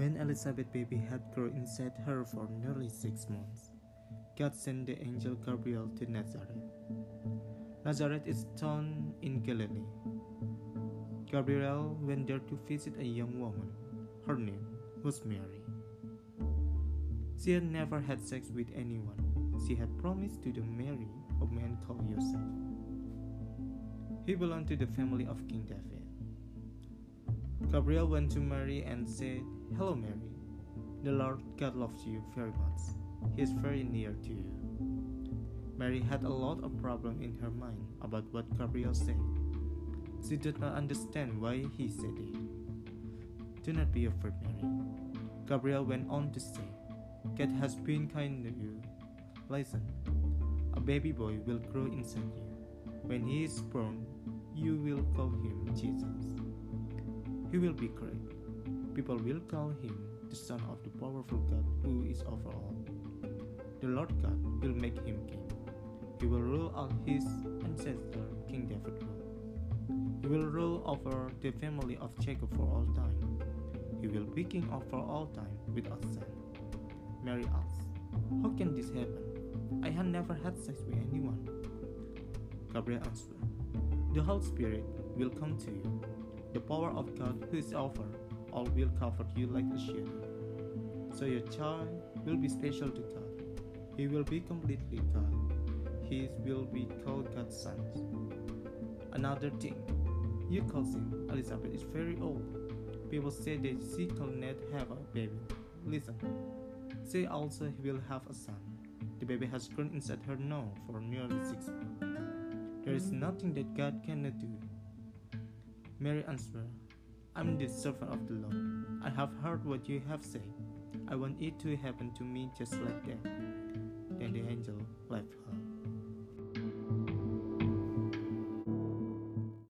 Elizabeth's baby had grown inside her for nearly six months. God sent the angel Gabriel to Nazareth. Nazareth is a town in Galilee. Gabriel went there to visit a young woman. Her name was Mary. She had never had sex with anyone. She had promised to marry a man called Joseph. He belonged to the family of King David. Gabriel went to Mary and said, Hello, Mary. The Lord God loves you very much. He is very near to you. Mary had a lot of problem in her mind about what Gabriel said. She did not understand why he said it. Do not be afraid, Mary. Gabriel went on to say, God has been kind to you. Listen, a baby boy will grow inside you. When he is born, you will call him Jesus. He will be great. People will call him the Son of the powerful God who is over all. The Lord God will make him king. He will rule all his ancestor King David. He will rule over the family of Jacob for all time. He will be king over all time without sin. Mary asked, How can this happen? I have never had sex with anyone. Gabriel answered, The Holy Spirit will come to you. The power of God who is over all will cover you like a shield. So your child will be special to God. He will be completely God. He will be called God's son. Another thing, your cousin Elizabeth is very old. People say that she cannot have a baby. Listen, she also will have a son. The baby has grown inside her now for nearly six months. There is nothing that God cannot do. Mary answered, I'm the servant of the Lord. I have heard what you have said. I want it to happen to me just like that. Then the angel left her.